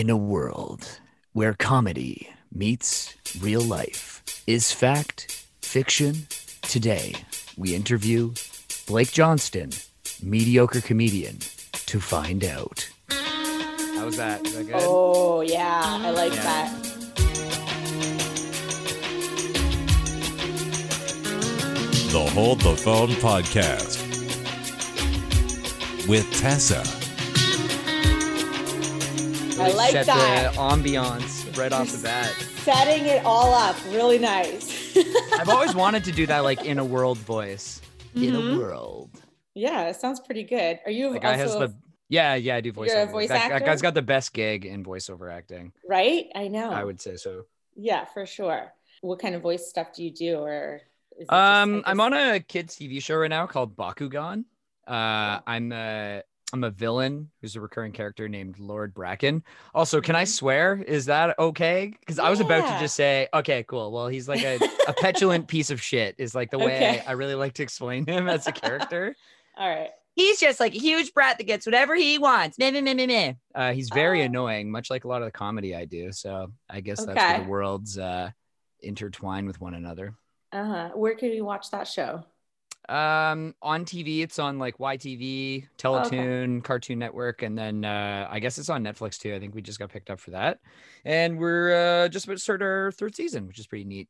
In a world where comedy meets real life, is fact fiction? Today, we interview Blake Johnston, mediocre comedian, to find out. How was that? Is that good? Oh yeah, I like Yeah. that. The Hold the Phone Podcast with Tessa. I Really like set that. the ambiance right off the bat. Setting it all up, really nice. I've always wanted to do that, like in a world voice. In a Mhm. world. yeah, it sounds pretty good. Are you The guy has the yeah, yeah. I do voiceover. You're a voice that, that guy's got the best gig in voiceover acting. right? I know. I would say so. Yeah, for sure. What kind of voice stuff do you do, or? Is Um, I I'm on a kids TV show right now called Bakugan. Uh, I'm a I'm a villain who's a recurring character named Lord Bracken. Also, can I Mhm. swear? Is that okay? Because I was about to just say, okay, cool. Well, he's like a, a petulant piece of shit. Is like the way Okay. I really like to explain him as a character. All right. He's just like a huge brat that gets whatever he wants. Meh, meh, meh, meh, meh. Uh, he's very Oh. annoying, much like a lot of the comedy I do. So I guess that's where the worlds uh, intertwine with one another. Uh huh. Where can we watch that show? Um, on TV, it's on like YTV, Teletoon, Cartoon Network, and then uh, I guess it's on Netflix too. I think we just got picked up for that, and we're uh, just about to start our third season, which is pretty neat.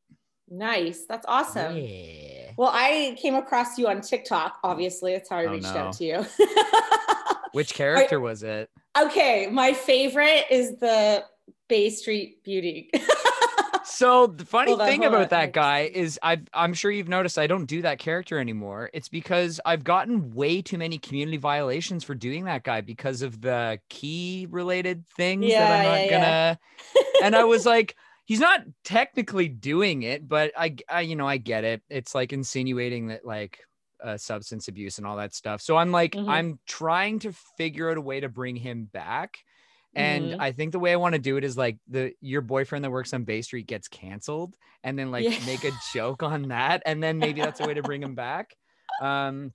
Nice. That's awesome. Yeah. Well, I came across you on TikTok. Obviously, that's how I Oh, reached no. out to you. Which character was it? okay, my favorite is the Bay Street Beauty. So the funny Hold thing about on. that guy is I've I'm sure you've noticed I don't do that character anymore. It's because I've gotten way too many community violations for doing that guy because of the key related things that I'm not yeah, gonna yeah. and I was like, he's not technically doing it, but I, I you know, I get it. It's like insinuating that like uh, substance abuse and all that stuff. So I'm like, Mhm. I'm trying to figure out a way to bring him back. And Mhm. I think the way I want to do it is like the your boyfriend that works on Bay Street gets canceled, and then like Yeah. make a joke on that, and then maybe that's a way to bring him back. Um,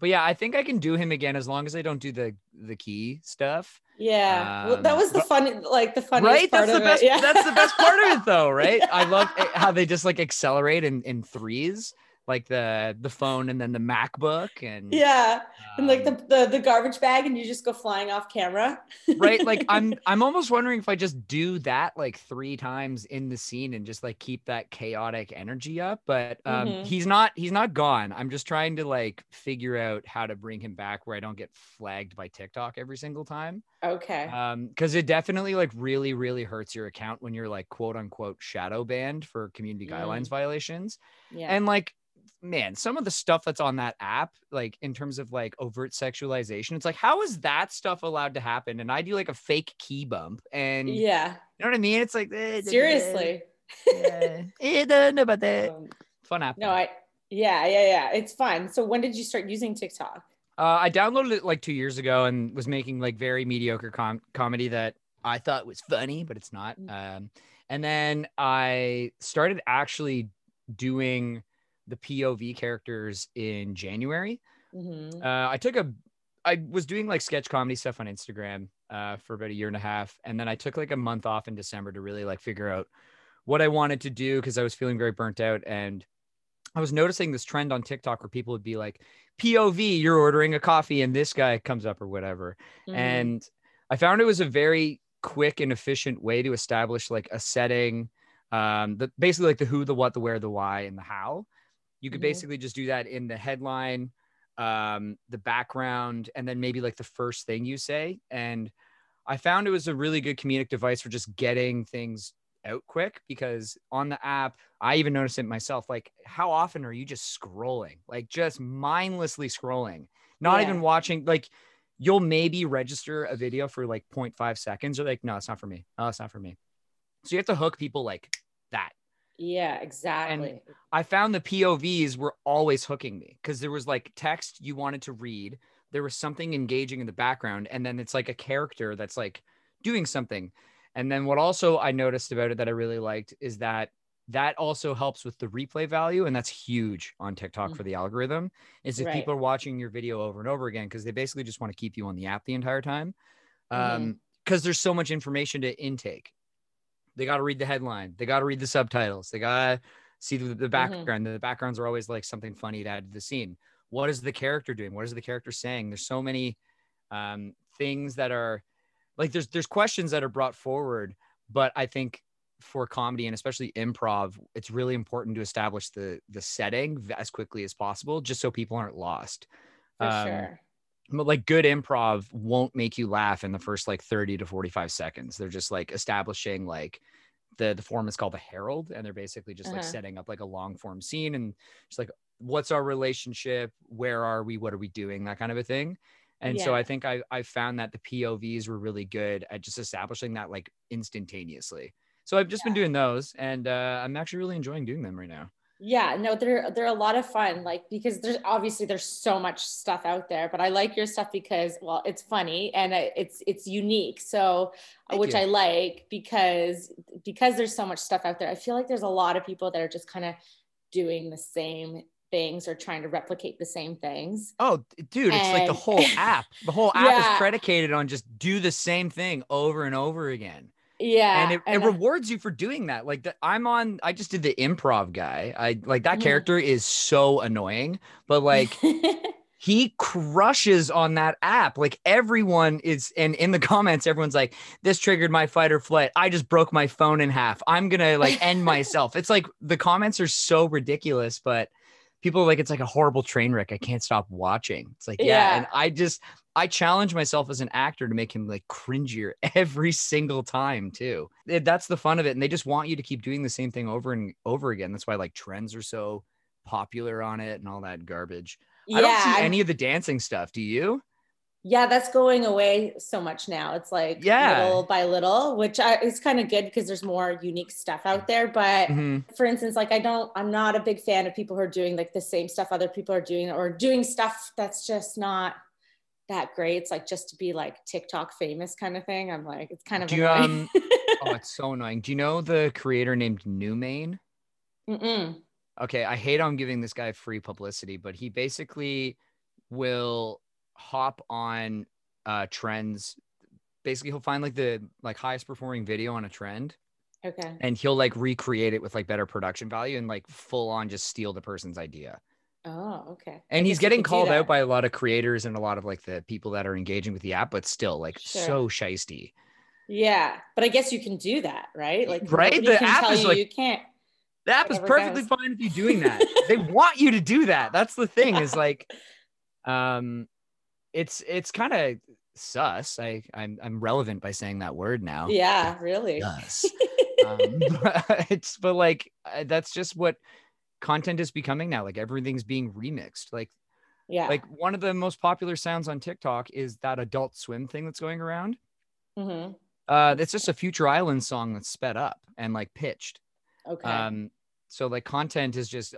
but yeah, I think I can do him again as long as I don't do the the key stuff. yeah, well, that Um, was the fun, like the funniest right part that's the of best it. Yeah. that's the best part of it though right i love it- how they just like accelerate in in threes like the the phone and then the macbook and yeah, and like the, um, the the garbage bag, and you just go flying off camera. right like i'm i'm almost wondering if i just do that like three times in the scene and just like keep that chaotic energy up but um Mhm. he's not he's not gone i'm just trying to like figure out how to bring him back where i don't get flagged by tiktok every single time okay. um because it definitely like really really hurts your account when you're like quote unquote shadow banned for community Mm. guidelines violations yeah. and like man some of the stuff that's on that app like in terms of like overt sexualization it's like how is that stuff allowed to happen and i do like a fake key bump and yeah, you know what i mean it's like eh, Seriously. yeah, eh, don't know about that Um, fun app no, I. Yeah, yeah, yeah. It's fun. So when did you start using TikTok? Uh, I downloaded it like two years ago and was making like very mediocre com- comedy that I thought was funny, but it's not. Mm. Um, and then I started actually doing the POV characters in January. Mhm. Uh, I took a, I was doing like sketch comedy stuff on Instagram uh, for about a year and a half, and then I took like a month off in December to really like figure out what I wanted to do because I was feeling very burnt out and I was noticing this trend on TikTok where people would be like, POV, you're ordering a coffee and this guy comes up or whatever. Mhm. And I found it was a very quick and efficient way to establish like a setting, um, the basically like the who, the what, the where, the why, and the how. You could Mhm. basically just do that in the headline, um, the background, and then maybe like the first thing you say. And I found it was a really good comedic device for just getting things out quick because on the app, I even noticed it myself. Like, how often are you just scrolling, like just mindlessly scrolling, not Yeah. even watching? Like, you'll maybe register a video for like 0.5 seconds. Or like, no, it's not for me. No, it's not for me. So you have to hook people like that. Yeah, exactly. I found the POVs were always hooking me because there was like text you wanted to read. There was something engaging in the background, and then it's like a character that's like doing something. And then what also I noticed about it that I really liked is that that also helps with the replay value, and that's huge on TikTok for the algorithm. Is if Right. people are watching your video over and over again because they basically just want to keep you on the app the entire time. Um, Mhm. because there's so much information to intake. They got to read the headline. They got to read the subtitles. They got to see the, the background. The backgrounds are always like something funny to add to the scene. What is the character doing? What is the character saying? There's so many um, things that are like there's there's questions that are brought forward, but I think for comedy and especially improv, it's really important to establish the the setting as quickly as possible, just so people aren't lost. For Um, sure. But like good improv won't make you laugh in the first like 30 to 45 seconds. They're just like establishing like the the form is called the herald and they're basically just like Uh-huh. setting up like a long form scene and just like what's our relationship? Where are we? What are we doing? That kind of a thing. And so i think i i found that the povs were really good at just establishing that like instantaneously. So i've just been doing those and uh, i'm actually really enjoying doing them right now Yeah, no, they're they're a lot of fun. Like because there's obviously there's so much stuff out there, but I like your stuff because well, it's funny and it's it's unique. So uh, Thank which you. I like because because there's so much stuff out there. I feel like there's a lot of people that are just kind of doing the same things or trying to replicate the same things. Oh, dude, it's like the whole app. The whole app Yeah. is predicated on just do the same thing over and over again. Yeah, and it, it and- rewards you for doing that. Like the, I'm on, I just did the improv guy. I like that Mhm. character is so annoying, but like he crushes on that app. Like everyone is, and in the comments, everyone's like, "This triggered my fight or flight. I just broke my phone in half. I'm gonna like end myself." It's like the comments are so ridiculous, but people are like, "It's like a horrible train wreck. I can't stop watching." It's like, yeah, Yeah. and I just, I challenge myself as an actor to make him like cringier every single time too. It- That's the fun of it, and they just want you to keep doing the same thing over and over again. That's why like trends are so popular on it and all that garbage. I don't see any of the dancing stuff. Do you? Yeah that's going away so much now it's like Yeah. little by little which I, is kind of good because there's more unique stuff out there but Mhm. for instance like i don't i'm not a big fan of people who are doing like the same stuff other people are doing or doing stuff that's just not that great it's like just to be like tiktok famous kind of thing i'm like it's kind of Do you, annoying. Oh, it's so annoying. Do you know the creator named Newmain? Mm-mm. Okay, I hate I'm giving this guy free publicity, but he basically will hop on uh trends. Basically, he'll find like the like highest performing video on a trend okay and he'll like recreate it with like better production value and like full on just steal the person's idea. oh okay And he's getting called out by a lot of creators and a lot of like the people that are engaging with the app, but still like Sure. so shisty. yeah but i guess you can do that right like Right? The app is you like- you can't The app is perfectly goes. fine with you doing that. they want you to do that. That's the thing is like, um, it's it's kind of sus. I I'm I'm relevant by saying that word now. yeah really Sus. um, but it's but like that's just what content is becoming now. Like everything's being remixed. Like yeah like one of the most popular sounds on TikTok is that Adult Swim thing that's going around. Mm-hmm. Uh, it's just a Future Island song that's sped up and like pitched. okay Um, so like content is just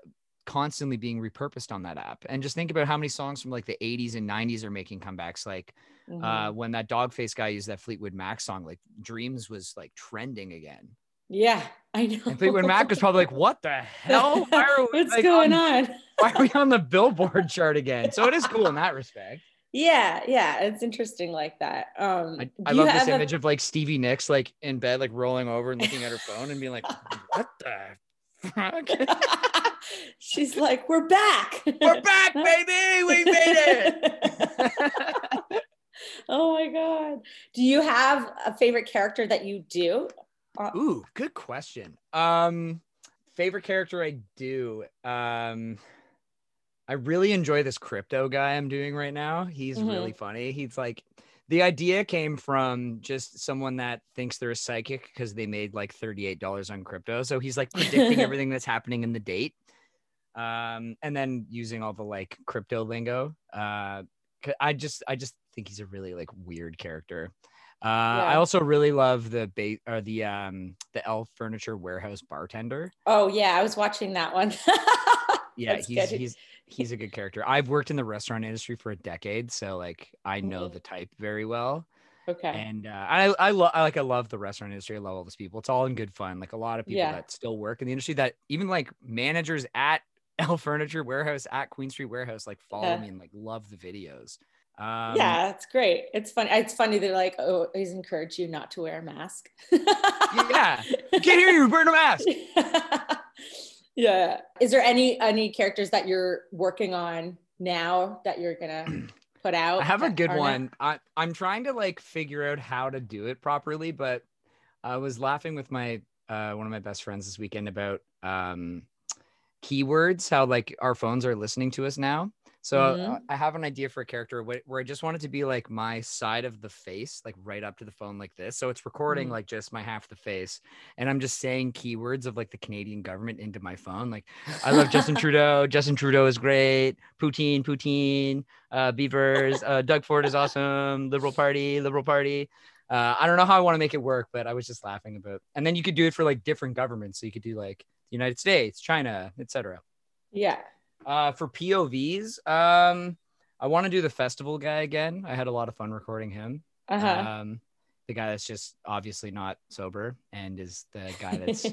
constantly being repurposed on that app. And just think about how many songs from like the 80s and 90s are making comebacks. Like Mhm. uh, when that Doggface guy used that Fleetwood Mac song, like Dreams was like trending again. Yeah, I know. And Fleetwood Mac was probably like, "What the hell? Why are we, What's like, going on, on? Why are we on the Billboard chart again?" So it is cool in that respect. Yeah, yeah, it's interesting like that. Um, I, I love this have a- image of like Stevie Nicks like in bed, like rolling over and looking at her phone and being like, "What the fuck? She's like, "We're back. We're back, baby! We made it!" oh my god. Do you have a favorite character that you do? Uh, Ooh, good question. Um, favorite character I do. Um, I really enjoy this crypto guy I'm doing right now. He's Mhm. really funny. He's like, the idea came from just someone that thinks they're a psychic because they made like $38 on crypto. So he's like predicting everything that's happening in the date. Um, and then using all the like crypto lingo. Uh, I just, I just think he's a really like weird character. Uh, I also really love the bait or the um the elf furniture warehouse bartender. Oh yeah, I was watching that one. Yeah, he's good. he's he's a good character. I've worked in the restaurant industry for a decade, so like I know Mhm. the type very well. okay. And uh, I I love I like I love the restaurant industry. I love all those people. It's all in good fun. Like a lot of people Yeah. that still work in the industry that even like managers at L Furniture Warehouse at Queen Street Warehouse like follow Yeah. me and like love the videos. Um, yeah, it's great. It's funny. It's funny they're like, oh, he's encouraged you not to wear a mask. yeah. Can't hear you. Burn a mask. yeah. Is there any any characters that you're working on now that you're gonna put out? I have a good one. I, I'm trying to like figure out how to do it properly, but I was laughing with my uh, one of my best friends this weekend about um, keywords, how like our phones are listening to us now. So Mhm. uh, I have an idea for a character wh- where I just want it to be like my side of the face, like right up to the phone, like this. So it's recording Mhm. like just my half the face, and I'm just saying keywords of like the Canadian government into my phone. Like I love Justin Trudeau. Justin Trudeau is great. Poutine, poutine. Uh, Beavers. Uh, Doug Ford is awesome. Liberal Party, Liberal Party. Uh, I don't know how I want to make it work, but I was just laughing about. And then you could do it for like different governments. So you could do like the United States, China, etc. Yeah. Uh, for POVs, um, I want to do the festival guy again. I had a lot of fun recording him. Uh-huh. Um, the guy that's just obviously not sober and is the guy that's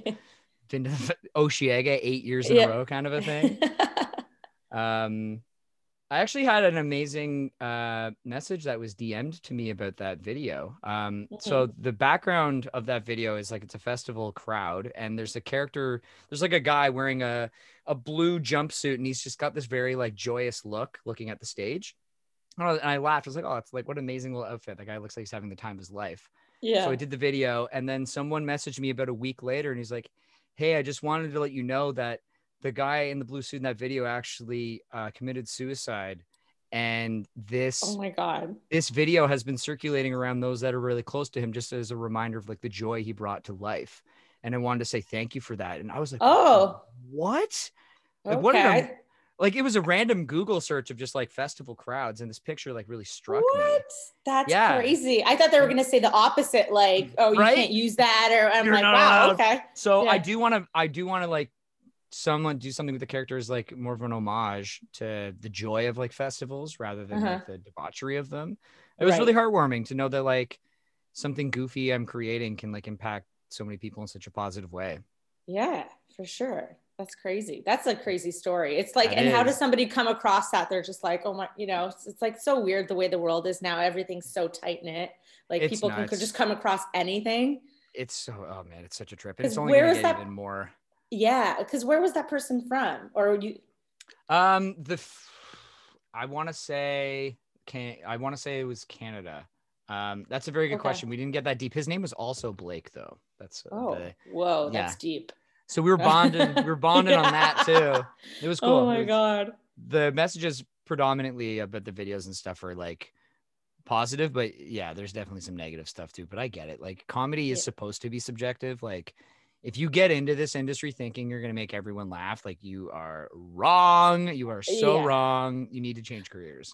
been to the Osheaga eight years in Yeah. a row, kind of a thing. Um, I actually had an amazing uh, message that was DM'd to me about that video. Um, so the background of that video is like it's a festival crowd, and there's a character. There's like a guy wearing a a blue jumpsuit, and he's just got this very like joyous look, looking at the stage. And I, and I laughed. I was like, "Oh, it's like what an amazing little outfit! That guy looks like he's having the time of his life." yeah. So I did the video, and then someone messaged me about a week later, and he's like, "Hey, I just wanted to let you know that the guy in the blue suit in that video actually uh, committed suicide, and this oh my god. this video has been circulating around those that are really close to him, just as a reminder of like the joy he brought to life." And I wanted to say thank you for that. And I was like, Oh. what?" Like, Okay. what an Like it was a random Google search of just like festival crowds, and this picture like really struck me. That's Yeah. crazy. I thought they were gonna say the opposite, like, oh, you Right? can't use that, or I'm You're like, wow, allowed. okay. So I do want to, I do want to like someone do something with the characters like more of an homage to the joy of like festivals rather than Uh-huh. like the debauchery of them. It was Right. really heartwarming to know that like something goofy I'm creating can like impact so many people in such a positive way. Yeah, for sure. That's crazy. That's a crazy story. It's like, That and how does somebody come across that? They're just like, oh my, you know, it's, it's like so weird the way the world is now. Everything's so tight knit. Like It's people can could just come across anything. It's so oh man, it's such a trip. And it's only where is that- even more. Yeah, because where was that person from? Or you? Um, the f- I want to say can I want to say it was Canada. Um, that's a very good Okay. question. We didn't get that deep. His name was also Blake, though. That's uh, Oh, the- whoa, yeah. that's deep. so we were bonded. we were bonded on that too. It was cool. Oh my was- god. The messages predominantly about the videos and stuff are like positive, but yeah, there's definitely some negative stuff too. But I get it. Like comedy is Yeah. supposed to be subjective. Like if you get into this industry thinking you're gonna make everyone laugh, like you are wrong. You are so Yeah. wrong. You need to change careers.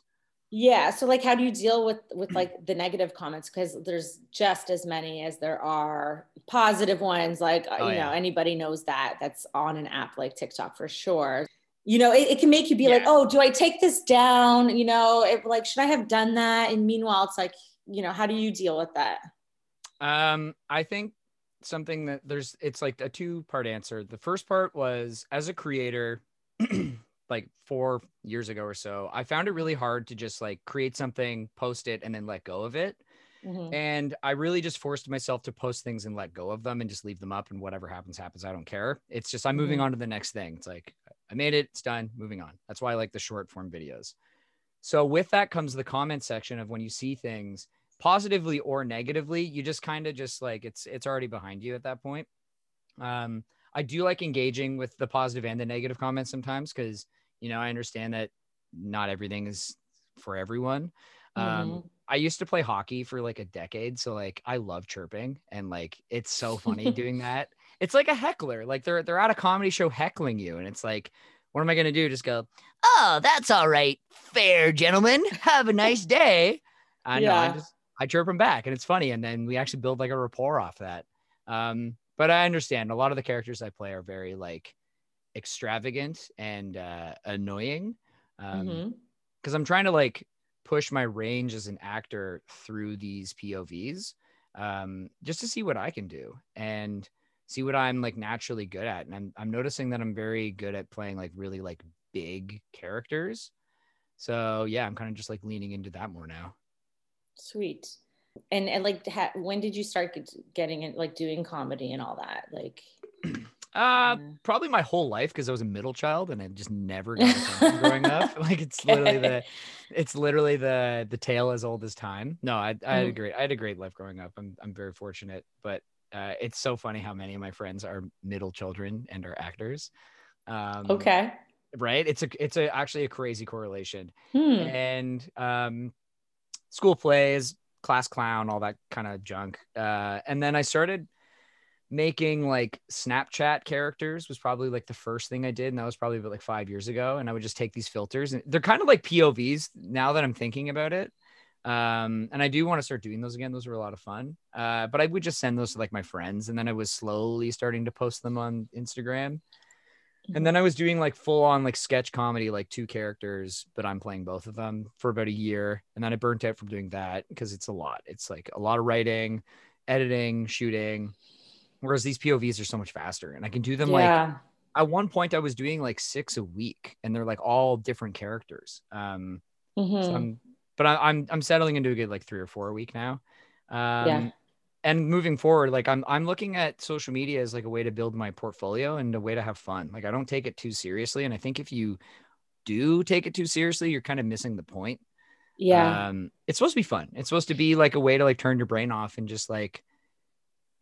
Yeah. So like how do you deal with with like the negative comments? Because there's just as many as there are positive ones. Like uh, Oh, you know, anybody knows that that's on an app like TikTok for sure. You know, it, it can make you be like, oh, do I take this down? You know, it, like, should I have done that? And meanwhile, it's like, you know, how do you deal with that? Um, I think something that there's it's like a two part answer. The first part was as a creator, like four years ago or so, I found it really hard to just like create something, post it, and then let go of it. Mhm. And I really just forced myself to post things and let go of them and just leave them up and whatever happens, happens. I don't care. It's just I'm moving Mhm. on to the next thing. It's like I made it, it's done, moving on. That's why I like the short form videos. So with that comes the comment section of when you see things positively or negatively, you just kind of just like it's it's already behind you at that point. Um, I do like engaging with the positive and the negative comments sometimes because you know I understand that not everything is for everyone. Um, Mhm. I used to play hockey for like a decade, so like I love chirping and like it's so funny doing that. It's like a heckler, like they're they're at a comedy show heckling you, and it's like, what am I gonna do? Just go, oh, that's all right, fair gentlemen, have a nice day. I know, I Yeah. just I chirp them back, and it's funny, and then we actually build like a rapport off that. Um, but I understand a lot of the characters I play are very like extravagant and uh, annoying. Um, Mhm. because I'm trying to like push my range as an actor through these POVs, um, just to see what I can do and see what I'm like naturally good at. And I'm I'm noticing that I'm very good at playing like really like big characters. So yeah, I'm kind of just like leaning into that more now. Sweet. And and like, ha- when did you start getting it, like doing comedy and all that? Like, Uh, probably my whole life because I was a middle child and I just never got growing up. Like it's literally the, it's literally the the tale as old as time. No, I, I had a Mhm. great I had a great life growing up. I'm I'm very fortunate, but uh, it's so funny how many of my friends are middle children and are actors. Um, okay. right? It's a it's a actually a crazy correlation. Hmm. and um, school plays, class clown, all that kind of junk. Uh, and then I started making like Snapchat characters was probably like the first thing I did, and that was probably about like five years ago. And I would just take these filters, and they're kind of like POVs now that I'm thinking about it. Um, and I do want to start doing those again. Those were a lot of fun. Uh, but I would just send those to like my friends, and then I was slowly starting to post them on Instagram. And then I was doing like full on like sketch comedy, like two characters, but I'm playing both of them for about a year. And then I burnt out from doing that because it's a lot. It's like a lot of writing, editing, shooting. Whereas these POVs are so much faster and I can do them like at one point I was doing like six a week and they're like all different characters. Um, Mhm. so I'm, but I, I'm I'm settling into a good like three or four a week now. Um, Yeah. And moving forward, like I'm I'm looking at social media as like a way to build my portfolio and a way to have fun. Like I don't take it too seriously, and I think if you do take it too seriously, you're kind of missing the point. yeah. Um, it's supposed to be fun. It's supposed to be like a way to like turn your brain off and just like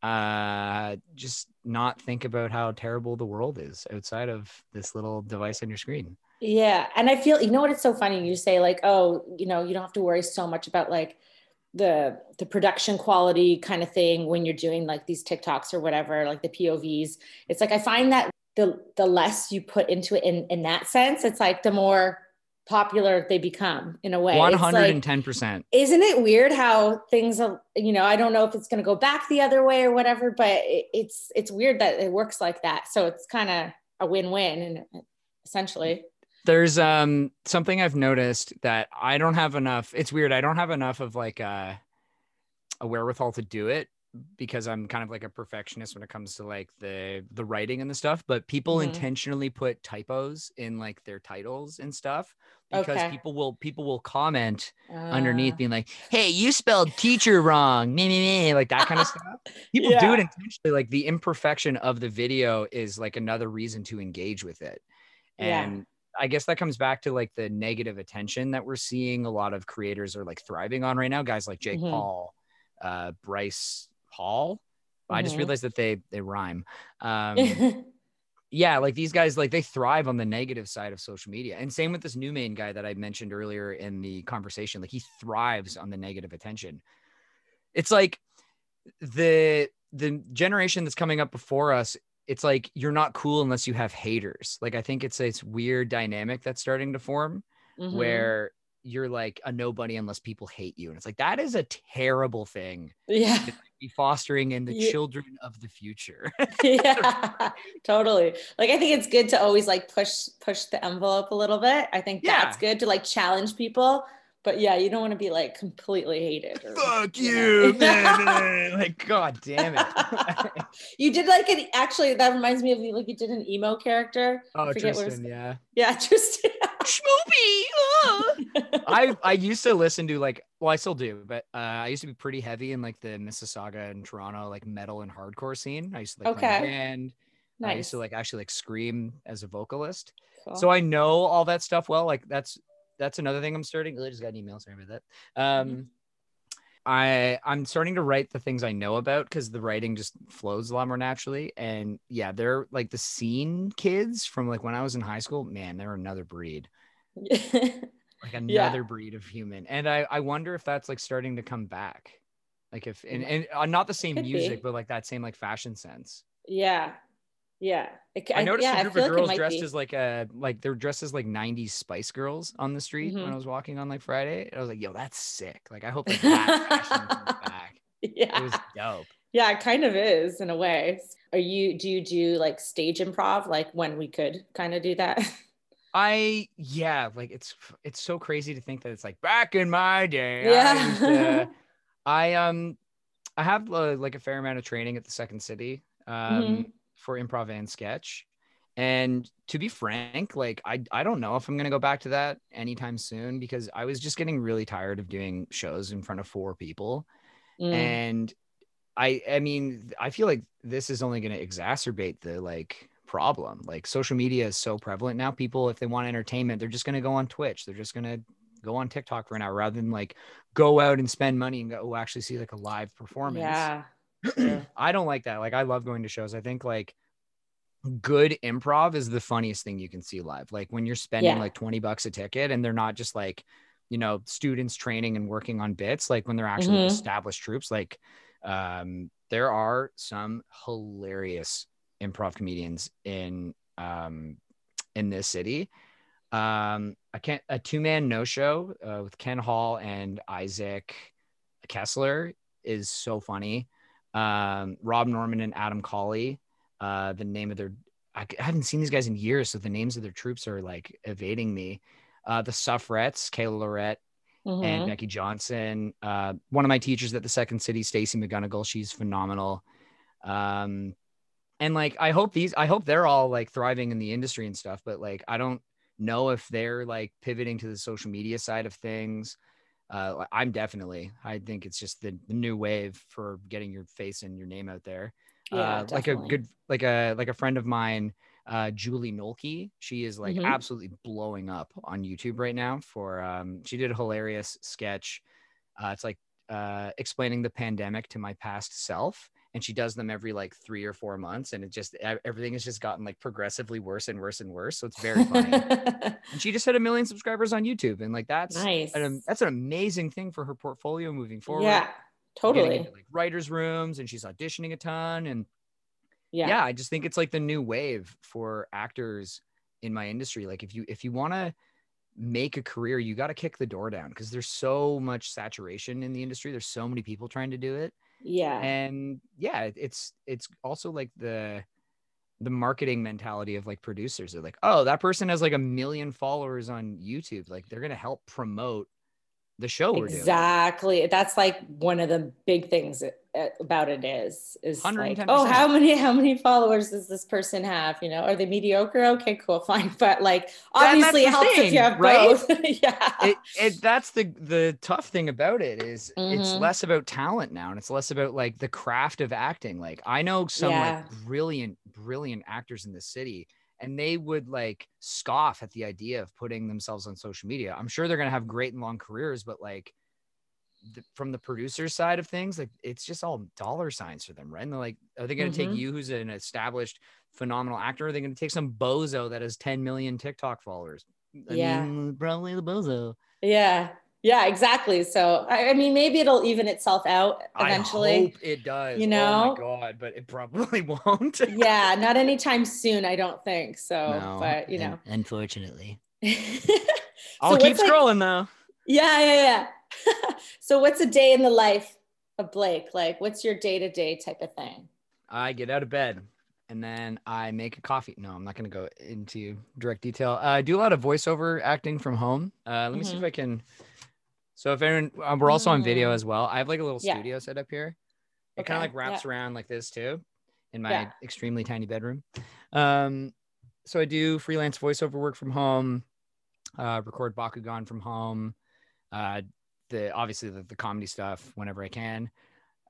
uh just not think about how terrible the world is outside of this little device on your screen. Yeah. And I feel, you know what, it's so funny. You say, like, oh, you know, you don't have to worry so much about like the the production quality kind of thing when you're doing like these TikToks or whatever, like the POVs. It's like I find that the the less you put into it in, in that sense, it's like the more popular they become in a way. One hundred and ten percent. isn't it weird how things are you know i don't know if it's going to go back the other way or whatever but it, it's it's weird that it works like that so it's kind of a win-win and essentially There's um something I've noticed that I don't have enough. It's weird. I don't have enough of like a a wherewithal to do it because I'm kind of like a perfectionist when it comes to like the the writing and the stuff. But people Mhm. intentionally put typos in like their titles and stuff because Okay. people will people will comment underneath Uh, being like, "Hey, you spelled teacher wrong," me, me, me, like that kind of stuff. People do it intentionally. Like the imperfection of the video is like another reason to engage with it. Yeah. I guess that comes back to like the negative attention that we're seeing a lot of creators are like thriving on right now. Guys like Jake Mhm. Paul, uh, Bryce Hall. I just Mhm. realized that they they rhyme. Um, yeah, like these guys, like they thrive on the negative side of social media. And same with this new main guy that I mentioned earlier in the conversation. Like he thrives on the negative attention. It's like the the generation that's coming up before us, it's like you're not cool unless you have haters. Like I think it's this weird dynamic that's starting to form Mhm. where you're like a nobody unless people hate you. And it's like that is a terrible thing yeah be fostering in the Yeah. children of the future. yeah totally like i think it's good to always like push push the envelope a little bit i think that's Yeah. good to like challenge people but yeah you don't want to be like completely hated or, fuck you man. like, god damn it. you did like an actually that reminds me of like you did an emo character oh, I forget what Tristan, yeah. yeah Tristan Schmoopy. ah. I I used to listen to like, well, I still do, but uh, I used to be pretty heavy in like the Mississauga and Toronto like metal and hardcore scene. I used to like play in a Okay. I used to like actually like scream as a vocalist. Cool. So I know all that stuff well. Like that's that's another thing I'm starting. I just got an email. Sorry about that. Um, Mm-hmm. I I'm starting to write the things I know about because the writing just flows a lot more naturally. And yeah, they're like the scene kids from like when I was in high school. Man, they're another breed, like another breed of human. And I I wonder if that's like starting to come back. Like if and, and uh, not the same Could music, be. but like that same like fashion sense. yeah yeah I, I noticed yeah, a group of girls might dressed be. as like a like they're dressed as like 90s Spice Girls on the street when Mhm. I was walking on like Friday. I was like, yo, that's sick. Like I hope like that fashion comes back. yeah It was dope. Yeah, it kind of is in a way. Are you do you do like stage improv like when we could kind of do that? I yeah, like it's it's so crazy to think that it's like back in my day. I, Yeah. used to- I um I have uh, like a fair amount of training at the Second City um Mhm. For improv and sketch. And to be frank, like I I don't know if I'm gonna go back to that anytime soon because I was just getting really tired of doing shows in front of four people. Mm. And I I mean, I feel like this is only gonna exacerbate the like problem. Like social media is so prevalent now. People, if they want entertainment, they're just gonna go on Twitch. They're just gonna go on TikTok for an hour rather than like go out and spend money and go actually see like a live performance. yeah. I don't like that. Like I love going to shows. I think like good improv is the funniest thing you can see live. Like when you're spending Yeah. like 20 bucks a ticket and they're not just like, you know, students training and working on bits, like when they're actually Mhm. established troupes, like um there are some hilarious improv comedians in um in this city. Um I can't a two-man no-show uh, with Ken Hall and Isaac Kessler is so funny. Um, Rob Norman and Adam Colley. Uh, the name of their I, haven't seen these guys in years, so the names of their troupes are like evading me. Uh, the Sufferettes, Kayla Lorette Mhm. and Becky Johnson. Uh, one of my teachers at the Second City, Stacey McGunnigle, she's phenomenal. Um, and like I hope these, I hope they're all like thriving in the industry and stuff. But like I don't know if they're like pivoting to the social media side of things. Uh, I'm definitely. I think it's just the, the new wave for getting your face and your name out there. Yeah, uh, like a good, like a like a friend of mine, uh, Julie Nolke. She is like Mhm. absolutely blowing up on YouTube right now. For um, she did a hilarious sketch. Uh, it's like uh, explaining the pandemic to my past self, and she does them every like three or four months, and it just everything has just gotten like progressively worse and worse and worse. So it's very funny. and she just hit a million subscribers on YouTube, and like that's nice. an, that's an amazing thing for her portfolio moving forward. yeah, totally. into, like writers' rooms, and she's auditioning a ton, and Yeah. yeah. i just think it's like the new wave for actors in my industry like if you if you want to make a career you got to kick the door down because there's so much saturation in the industry there's so many people trying to do it Yeah. and yeah it's it's also like the the marketing mentality of like producers are like oh that person has like a million followers on youtube like they're gonna help promote the show we're doing Exactly. That's like one of the big things about it is is like, oh, how many how many followers does this person have? You know, are they mediocre? Okay, cool, fine. But like, obviously, the helps if you have right? both. yeah. it, it that's the the tough thing about it is it's Mhm. less about talent now and it's less about like the craft of acting like i know some Yeah. like brilliant brilliant actors in the city and they would like scoff at the idea of putting themselves on social media i'm sure they're going to have great and long careers but like the, from the producer side of things like it's just all dollar signs for them right and they're like are they going to Mhm. take you who's an established phenomenal actor or are they going to take some bozo that has 10 million tiktok followers I Yeah. mean, probably the bozo yeah. Yeah, exactly. So I, mean, maybe it'll even itself out eventually. I hope it does. you oh know? my god, but it probably won't. yeah, not anytime soon, I don't think. So, No, but you know. unfortunately, I'll keep what's, like- scrolling though. Yeah, yeah, yeah. so what's a day in the life of Blake? Like what's your day-to-day type of thing? I get out of bed and then I make a coffee. No, I'm not going to go into direct detail. Uh, I do a lot of voiceover acting from home. Uh, let me see if I can. So if anyone, um, we're also on video Mm. as well. I have like a little Yeah. studio set up here. It kind of like wraps around like this too, in my Yeah. extremely tiny bedroom. Um, so I do freelance voiceover work from home, uh, record Bakugan from home, uh, the obviously the, the comedy stuff whenever I can.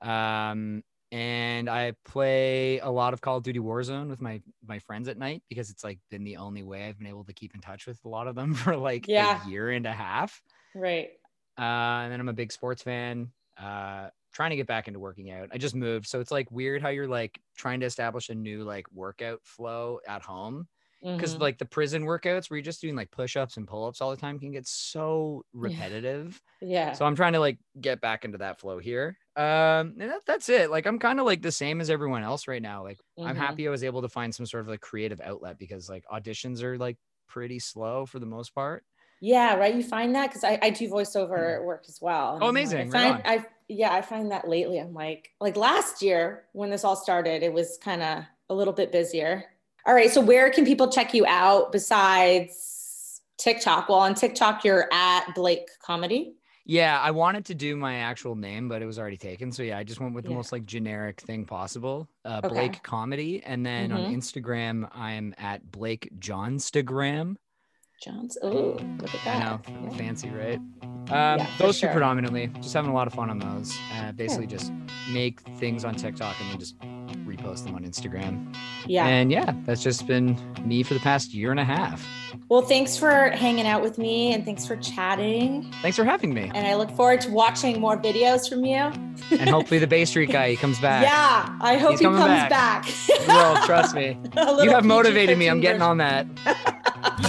Um, and I play a lot of Call of Duty Warzone with my my friends at night because it's like been the only way I've been able to keep in touch with a lot of them for like Yeah. a year and a half. Right. Uh, and then I'm a big sports fan. Uh, trying to get back into working out. I just moved, so it's like weird how you're like trying to establish a new like workout flow at home because Mhm. like the prison workouts where you're just doing like push-ups and pull-ups all the time can get so repetitive. yeah. So I'm trying to like get back into that flow here. Um, and that, that's it. Like I'm kind of like the same as everyone else right now. Like I'm Mhm. happy I was able to find some sort of like creative outlet because like auditions are like pretty slow for the most part. Yeah, right. You find that because I, I do voiceover work as well. Oh, I'm like- amazing. I Right find I yeah, I find that lately. I'm like like last year when this all started, it was kind of a little bit busier. All right. So where can people check you out besides TikTok? Well, on TikTok, you're at Blake Comedy. Yeah, I wanted to do my actual name, but it was already taken. So yeah, I just went with the Yeah. most like generic thing possible. Uh, Okay. Blake Comedy, and then on Mhm. Instagram, I'm at Blake Johnstagram. John's. Oh, look at I that. know, Yeah. fancy, right? Um, Yeah, those two sure. predominantly. Just having a lot of fun on those. Uh, basically, just make things on TikTok and then just repost them on Instagram. Yeah. And yeah, that's just been me for the past year and a half. Well, thanks for hanging out with me and thanks for chatting. Thanks for having me. And I look forward to watching more videos from you. And hopefully, the Bay Street guy he comes back. Yeah, I hope He's he comes back. back. He will, trust me. You have motivated me. I'm getting version. on that.